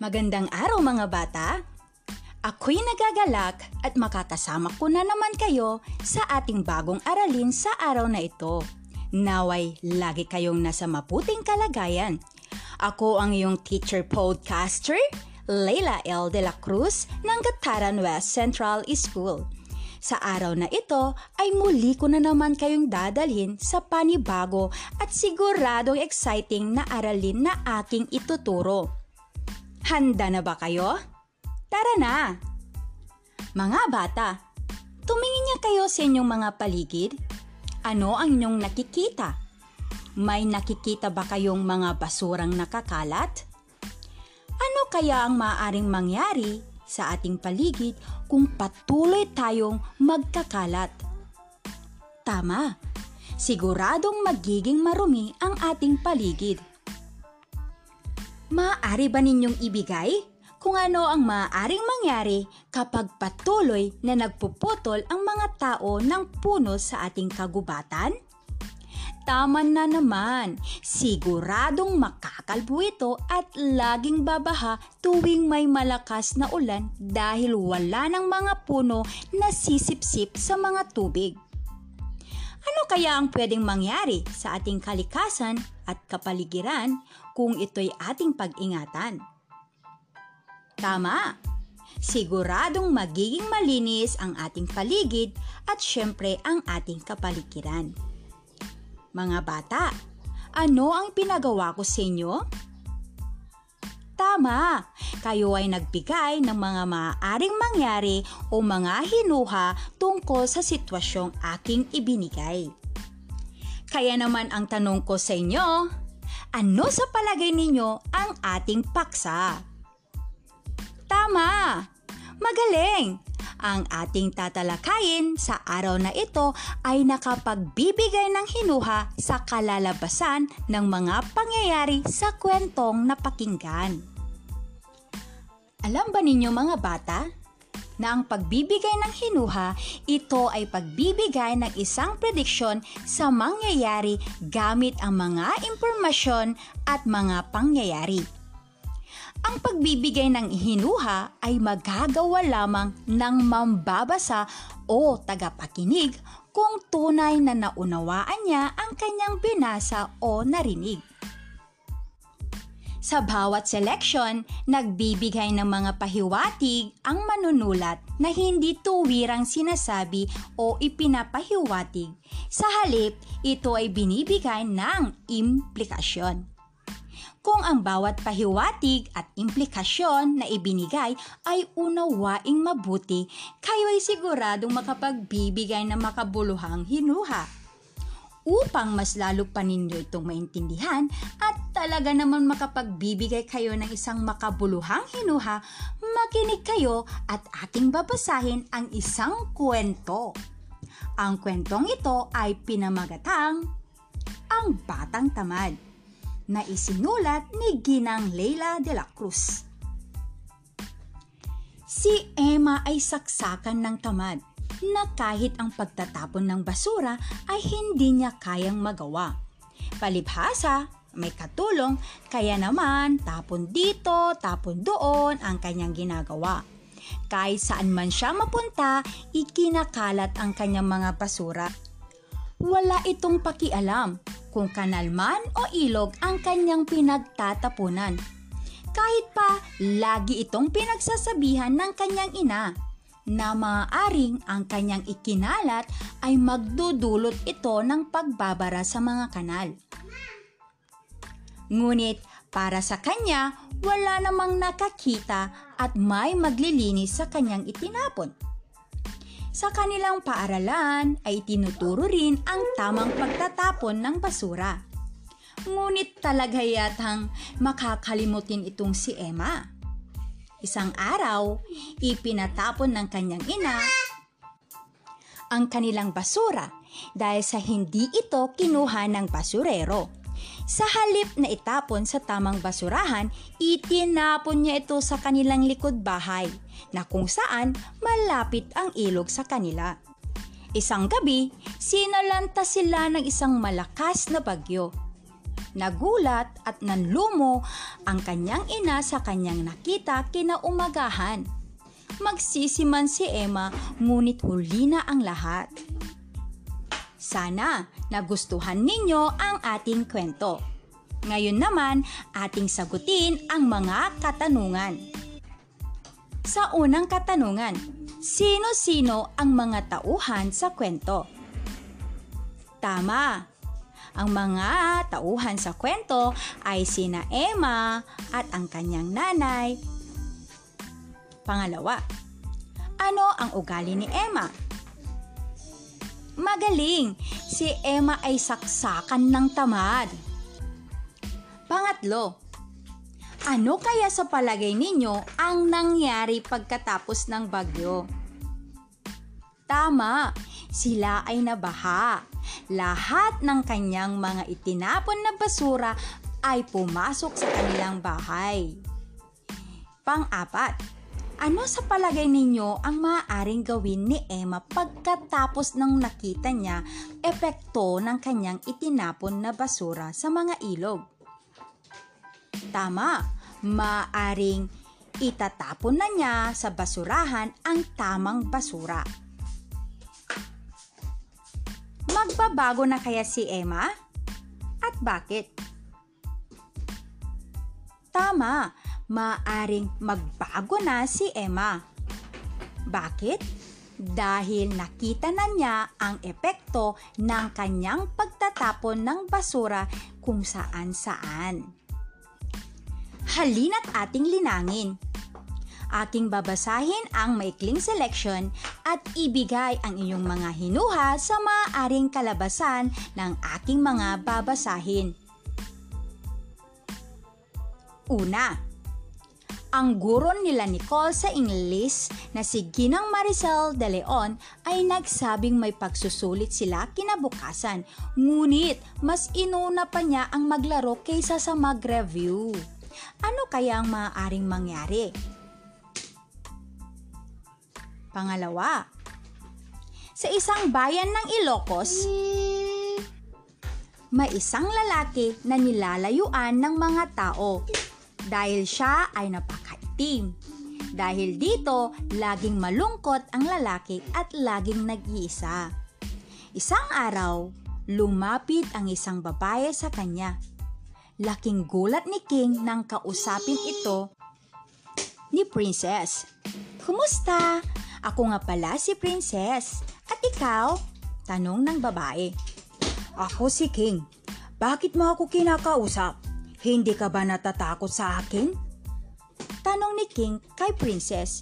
Magandang araw mga bata! Ako'y nagagalak at makakasama ko na naman kayo sa ating bagong aralin sa araw na ito. Naway lagi kayong nasa maputing kalagayan. Ako ang iyong teacher podcaster, Leila L. De La Cruz ng Gataran West Central School. Sa araw na ito ay muli ko na naman kayong dadalhin sa panibago at siguradong exciting na aralin na aking ituturo. Handa na ba kayo? Tara na! Mga bata, tumingin niya kayo sa inyong mga paligid. Ano ang inyong nakikita? May nakikita ba kayong mga basurang nakakalat? Ano kaya ang maaaring mangyari sa ating paligid kung patuloy tayong magkakalat? Tama, siguradong magiging marumi ang ating paligid. Maaari ba ninyong ibigay kung ano ang maaaring mangyari kapag patuloy na nagpuputol ang mga tao ng puno sa ating kagubatan? Tama na naman, siguradong makakalbo ito at laging babaha tuwing may malakas na ulan dahil wala ng mga puno na sisipsip sa mga tubig. Ano kaya ang pwedeng mangyari sa ating kalikasan at kapaligiran kung ito'y ating pag-ingatan? Tama! Siguradong magiging malinis ang ating paligid at syempre ang ating kapaligiran. Mga bata, ano ang pinagawa ko sa inyo? Tama! Kayo ay nagbigay ng mga maaaring mangyari o mga hinuha tungkol sa sitwasyong aking ibinigay. Kaya naman ang tanong ko sa inyo, ano sa palagay ninyo ang ating paksa? Tama! Magaling! Ang ating tatalakayin sa araw na ito ay nakapagbibigay ng hinuha sa kalalabasan ng mga pangyayari sa kwentong napakinggan. Alam ba ninyo mga bata na ang pagbibigay ng hinuha, ito ay pagbibigay ng isang prediksyon sa mangyayari gamit ang mga impormasyon at mga pangyayari. Ang pagbibigay ng hinuha ay magagawa lamang ng mambabasa o tagapakinig kung tunay na naunawaan niya ang kanyang binasa o narinig. Sa bawat selection, nagbibigay ng mga pahiwatig ang manunulat na hindi tuwirang sinasabi o ipinapahiwatig. Sa halip, ito ay binibigay ng implikasyon. Kung ang bawat pahiwatig at implikasyon na ibinigay ay unawaing mabuti, kayo ay siguradong makapagbibigay ng makabuluhang hinuha. Upang mas lalo pa ninyo itong maintindihan at talaga naman makapagbibigay kayo ng isang makabuluhang hinuha, makinig kayo at ating babasahin ang isang kwento. Ang kwentong ito ay pinamagatang Ang Batang Tamad na isinulat ni Ginang Leila de la Cruz. Si Emma ay saksakan ng tamad na kahit ang pagtatapon ng basura ay hindi niya kayang magawa. Palibhasa, may katulong, kaya naman tapon dito, tapon doon ang kanyang ginagawa. Kahit saan man siya mapunta, ikinakalat ang kanyang mga basura. Wala itong pakialam kung kanal man o ilog ang kanyang pinagtatapunan. Kahit pa lagi itong pinagsasabihan ng kanyang ina na maaaring ang kanyang ikinalat ay magdudulot ito ng pagbabara sa mga kanal. Ngunit para sa kanya, wala namang nakakita at may maglilinis sa kanyang itinapon. Sa kanilang paaralan ay tinuturo rin ang tamang pagtatapon ng basura. Ngunit talaga yatang makakalimutin itong si Emma. Isang araw, ipinatapon ng kanyang ina ang kanilang basura dahil sa hindi ito kinuha ng basurero. Sa halip na itapon sa tamang basurahan, itinapon niya ito sa kanilang likod bahay na kung saan malapit ang ilog sa kanila. Isang gabi, sinalanta sila ng isang malakas na bagyo. Nagulat at nanlumo ang kanyang ina sa kanyang nakita kinaumagahan. Magsisiman si Emma ngunit huli na ang lahat. Sana nagustuhan ninyo ang ating kwento. Ngayon naman, ating sagutin ang mga katanungan. Sa unang katanungan, sino-sino ang mga tauhan sa kwento? Tama, ang mga tauhan sa kwento ay sina Emma at ang kanyang nanay. Pangalawa, ano ang ugali ni Emma? Magaling! Si Emma ay saksakan ng tamad. Pangatlo, ano kaya sa palagay ninyo ang nangyari pagkatapos ng bagyo? Tama, sila ay nabaha lahat ng kanyang mga itinapon na basura ay pumasok sa kanilang bahay. Pang-apat, ano sa palagay ninyo ang maaaring gawin ni Emma pagkatapos ng nakita niya epekto ng kanyang itinapon na basura sa mga ilog? Tama, maaaring itatapon na niya sa basurahan ang tamang basura. Magbabago na kaya si Emma? At bakit? Tama, maaring magbago na si Emma. Bakit? Dahil nakita na niya ang epekto ng kanyang pagtatapon ng basura kung saan saan. Halina't ating linangin Aking babasahin ang maikling selection at ibigay ang iyong mga hinuha sa maaaring kalabasan ng aking mga babasahin. Una, ang guro nila Nicole sa English na si Ginang Maricel de Leon ay nagsabing may pagsusulit sila kinabukasan. Ngunit mas inuna pa niya ang maglaro kaysa sa mag-review. Ano kaya ang maaaring mangyari? Pangalawa, sa isang bayan ng Ilocos, may isang lalaki na nilalayuan ng mga tao dahil siya ay napakaitim. Dahil dito, laging malungkot ang lalaki at laging nag-iisa. Isang araw, lumapit ang isang babae sa kanya. Laking gulat ni King nang kausapin ito ni Princess. Kumusta? Ako nga pala si Princess. At ikaw? Tanong ng babae. Ako si King. Bakit mo ako kinakausap? Hindi ka ba natatakot sa akin? Tanong ni King kay Princess.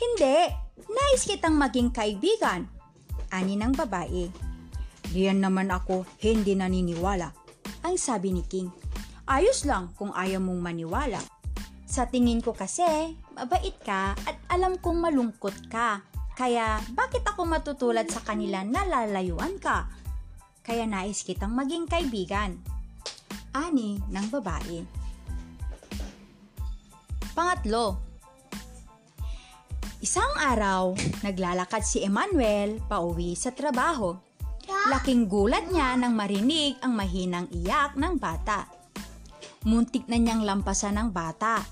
Hindi, nais kitang maging kaibigan. Ani ng babae. Diyan naman ako hindi naniniwala. Ang sabi ni King. Ayos lang kung ayaw mong maniwala. Sa tingin ko kasi, mabait ka at alam kong malungkot ka. Kaya bakit ako matutulad sa kanila na lalayuan ka? Kaya nais kitang maging kaibigan. Ani ng babae. Pangatlo, Isang araw, naglalakad si Emmanuel pauwi sa trabaho. Laking gulat niya nang marinig ang mahinang iyak ng bata. Muntik na niyang lampasan ng bata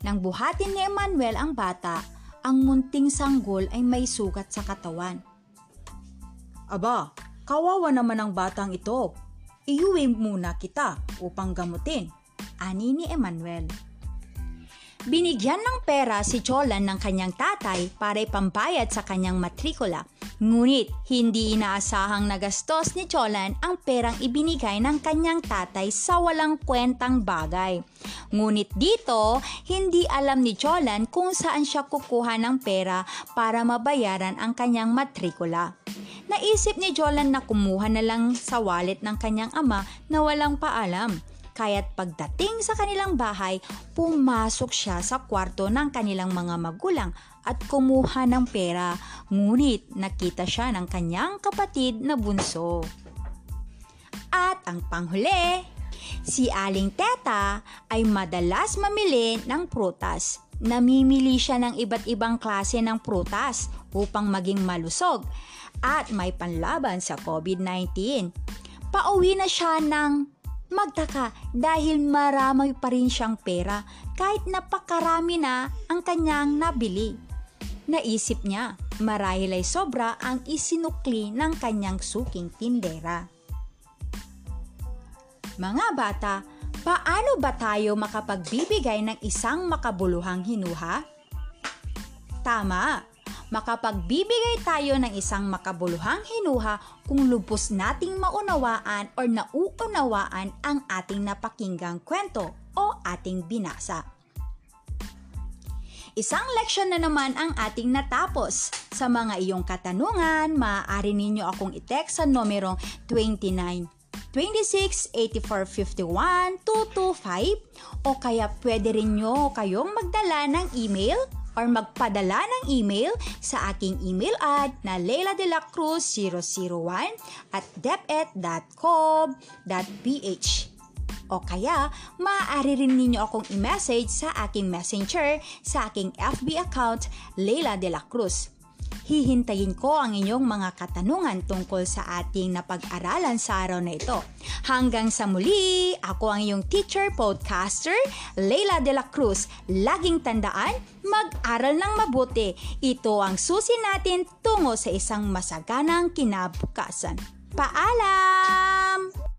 nang buhatin ni Emmanuel ang bata, ang munting sanggol ay may sugat sa katawan. Aba, kawawa naman ang batang ito. Iuwi muna kita upang gamutin. Ani ni Emmanuel. Binigyan ng pera si Cholan ng kanyang tatay para ipambayad sa kanyang matrikula. Ngunit hindi inaasahang nagastos ni Cholan ang perang ibinigay ng kanyang tatay sa walang kwentang bagay. Ngunit dito, hindi alam ni Cholan kung saan siya kukuha ng pera para mabayaran ang kanyang matrikula. Naisip ni Jolan na kumuha na lang sa wallet ng kanyang ama na walang paalam Kaya't pagdating sa kanilang bahay, pumasok siya sa kwarto ng kanilang mga magulang at kumuha ng pera. Ngunit nakita siya ng kanyang kapatid na bunso. At ang panghuli, si Aling Teta ay madalas mamili ng prutas. Namimili siya ng iba't ibang klase ng prutas upang maging malusog at may panlaban sa COVID-19. Pauwi na siya ng magtaka dahil marami pa rin siyang pera kahit napakarami na ang kanyang nabili. Naisip niya, marahil ay sobra ang isinukli ng kanyang suking tindera. Mga bata, paano ba tayo makapagbibigay ng isang makabuluhang hinuha? Tama, makapagbibigay tayo ng isang makabuluhang hinuha kung lubos nating maunawaan or nauunawaan ang ating napakinggang kwento o ating binasa. Isang leksyon na naman ang ating natapos. Sa mga iyong katanungan, maaari ninyo akong i-text sa numerong 29 26 84 51 225 o kaya pwede rin nyo kayong magdala ng email or magpadala ng email sa aking email ad na leiladelacruz001 at depet.com.ph o kaya maaari rin ninyo akong i-message sa aking messenger sa aking FB account Leila De La Cruz. Hihintayin ko ang inyong mga katanungan tungkol sa ating napag-aralan sa araw na ito. Hanggang sa muli, ako ang iyong teacher podcaster, Leila De La Cruz. Laging tandaan, mag-aral ng mabuti. Ito ang susi natin tungo sa isang masaganang kinabukasan. Paalam!